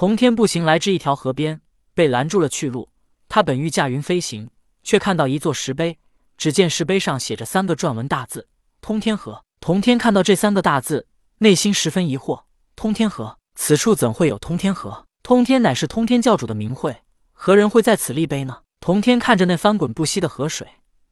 童天步行来至一条河边，被拦住了去路。他本欲驾云飞行，却看到一座石碑，只见石碑上写着三个篆文大字“通天河”。童天看到这三个大字，内心十分疑惑：通天河，此处怎会有通天河？通天乃是通天教主的名讳，何人会在此立碑呢？童天看着那翻滚不息的河水，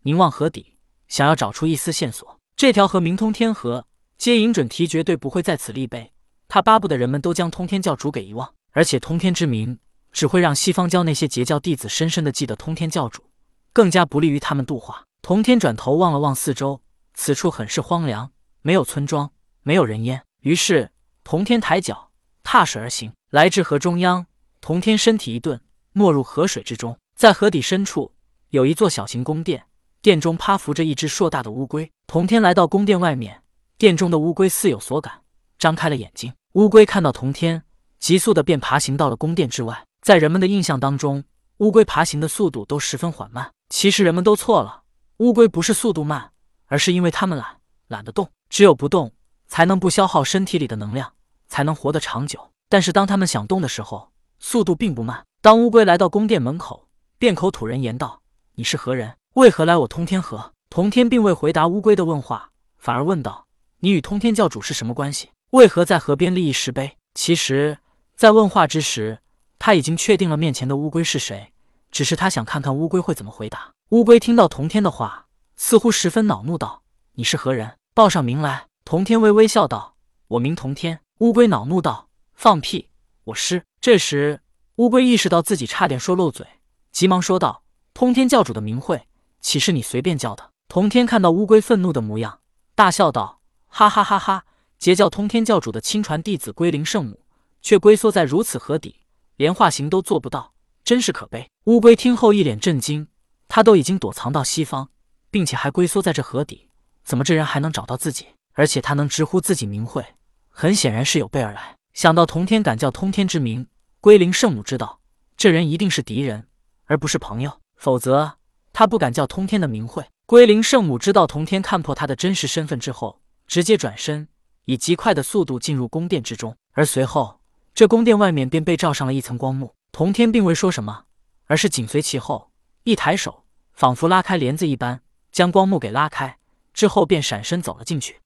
凝望河底，想要找出一丝线索。这条河名通天河，皆尹准提绝对不会在此立碑。他巴不得人们都将通天教主给遗忘，而且通天之名只会让西方教那些截教弟子深深的记得通天教主，更加不利于他们度化。童天转头望了望四周，此处很是荒凉，没有村庄，没有人烟。于是童天抬脚踏水而行，来至河中央。童天身体一顿，没入河水之中。在河底深处有一座小型宫殿，殿中趴伏着一只硕大的乌龟。童天来到宫殿外面，殿中的乌龟似有所感，张开了眼睛。乌龟看到童天，急速的便爬行到了宫殿之外。在人们的印象当中，乌龟爬行的速度都十分缓慢。其实人们都错了，乌龟不是速度慢，而是因为它们懒，懒得动。只有不动，才能不消耗身体里的能量，才能活得长久。但是当它们想动的时候，速度并不慢。当乌龟来到宫殿门口，便口吐人言道：“你是何人？为何来我通天河？”童天并未回答乌龟的问话，反而问道：“你与通天教主是什么关系？为何在河边立一石碑？”其实，在问话之时，他已经确定了面前的乌龟是谁，只是他想看看乌龟会怎么回答。乌龟听到童天的话，似乎十分恼怒，道：“你是何人？报上名来。”童天微微笑道：“我名童天。”乌龟恼怒道：“放屁！我师。”这时，乌龟意识到自己差点说漏嘴，急忙说道：“通天教主的名讳，岂是你随便叫的？”童天看到乌龟愤怒的模样，大笑道：“哈哈哈哈！截教通天教主的亲传弟子龟灵圣母，却龟缩在如此河底，连化形都做不到，真是可悲。”乌龟听后一脸震惊，他都已经躲藏到西方，并且还龟缩在这河底，怎么这人还能找到自己？而且他能直呼自己名讳，很显然是有备而来。想到同天敢叫通天之名，龟灵圣母知道这人一定是敌人，而不是朋友，否则他不敢叫通天的名讳。龟灵圣母知道同天看破他的真实身份之后，直接转身，以极快的速度进入宫殿之中。而随后，这宫殿外面便被罩上了一层光幕。童天并未说什么，而是紧随其后，一抬手，仿佛拉开帘子一般，将光幕给拉开，之后便闪身走了进去。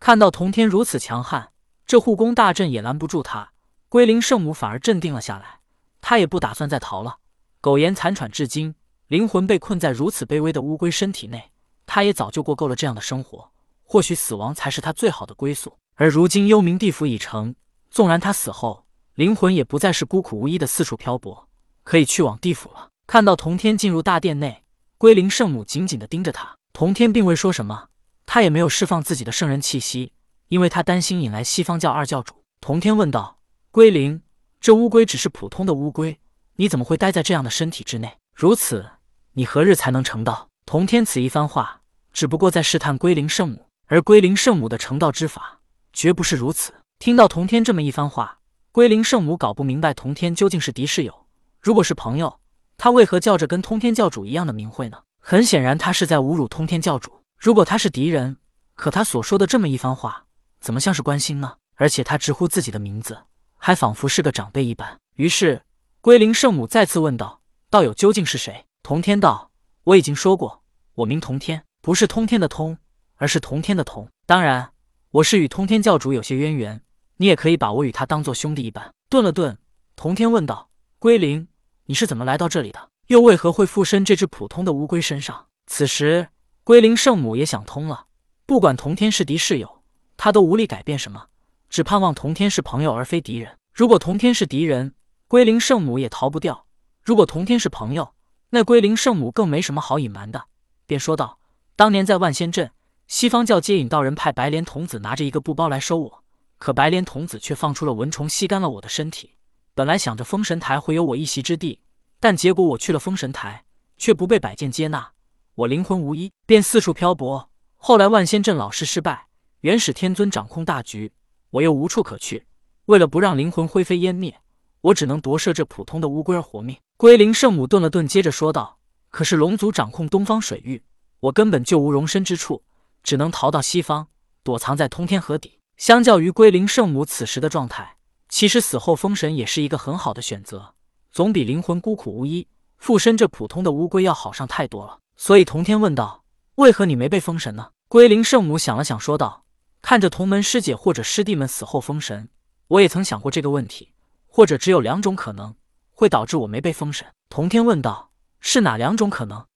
看到童天如此强悍，这护宫大阵也拦不住他。龟灵圣母反而镇定了下来，他也不打算再逃了。苟延残喘至今。灵魂被困在如此卑微的乌龟身体内，他也早就过够了这样的生活。或许死亡才是他最好的归宿。而如今幽冥地府已成，纵然他死后，灵魂也不再是孤苦无依的四处漂泊，可以去往地府了。看到童天进入大殿内，龟灵圣母紧紧地盯着他。童天并未说什么，他也没有释放自己的圣人气息，因为他担心引来西方教二教主。童天问道：“龟灵，这乌龟只是普通的乌龟，你怎么会待在这样的身体之内？如此。”你何日才能成道？童天此一番话，只不过在试探龟灵圣母，而龟灵圣母的成道之法，绝不是如此。听到童天这么一番话，龟灵圣母搞不明白童天究竟是敌是友。如果是朋友，他为何叫着跟通天教主一样的名讳呢？很显然，他是在侮辱通天教主。如果他是敌人，可他所说的这么一番话，怎么像是关心呢？而且他直呼自己的名字，还仿佛是个长辈一般。于是，龟灵圣母再次问道：“道友究竟是谁？”童天道：“我已经说过，我名童天，不是通天的通，而是同天的同。当然，我是与通天教主有些渊源，你也可以把我与他当做兄弟一般。”顿了顿，童天问道：“龟灵，你是怎么来到这里的？又为何会附身这只普通的乌龟身上？”此时，龟灵圣母也想通了，不管童天是敌是友，他都无力改变什么，只盼望童天是朋友而非敌人。如果童天是敌人，龟灵圣母也逃不掉；如果童天是朋友，那龟灵圣母更没什么好隐瞒的，便说道：“当年在万仙镇，西方教接引道人派白莲童子拿着一个布包来收我，可白莲童子却放出了蚊虫，吸干了我的身体。本来想着封神台会有我一席之地，但结果我去了封神台，却不被百剑接纳，我灵魂无依，便四处漂泊。后来万仙镇老师失败，元始天尊掌控大局，我又无处可去。为了不让灵魂灰飞烟灭，我只能夺舍这普通的乌龟儿活命。”龟灵圣母顿了顿，接着说道：“可是龙族掌控东方水域，我根本就无容身之处，只能逃到西方，躲藏在通天河底。相较于龟灵圣母此时的状态，其实死后封神也是一个很好的选择，总比灵魂孤苦无依、附身这普通的乌龟要好上太多了。所以童天问道：“为何你没被封神呢？”龟灵圣母想了想，说道：“看着同门师姐或者师弟们死后封神，我也曾想过这个问题。或者只有两种可能，会导致我没被封神。”童天问道：“是哪两种可能？”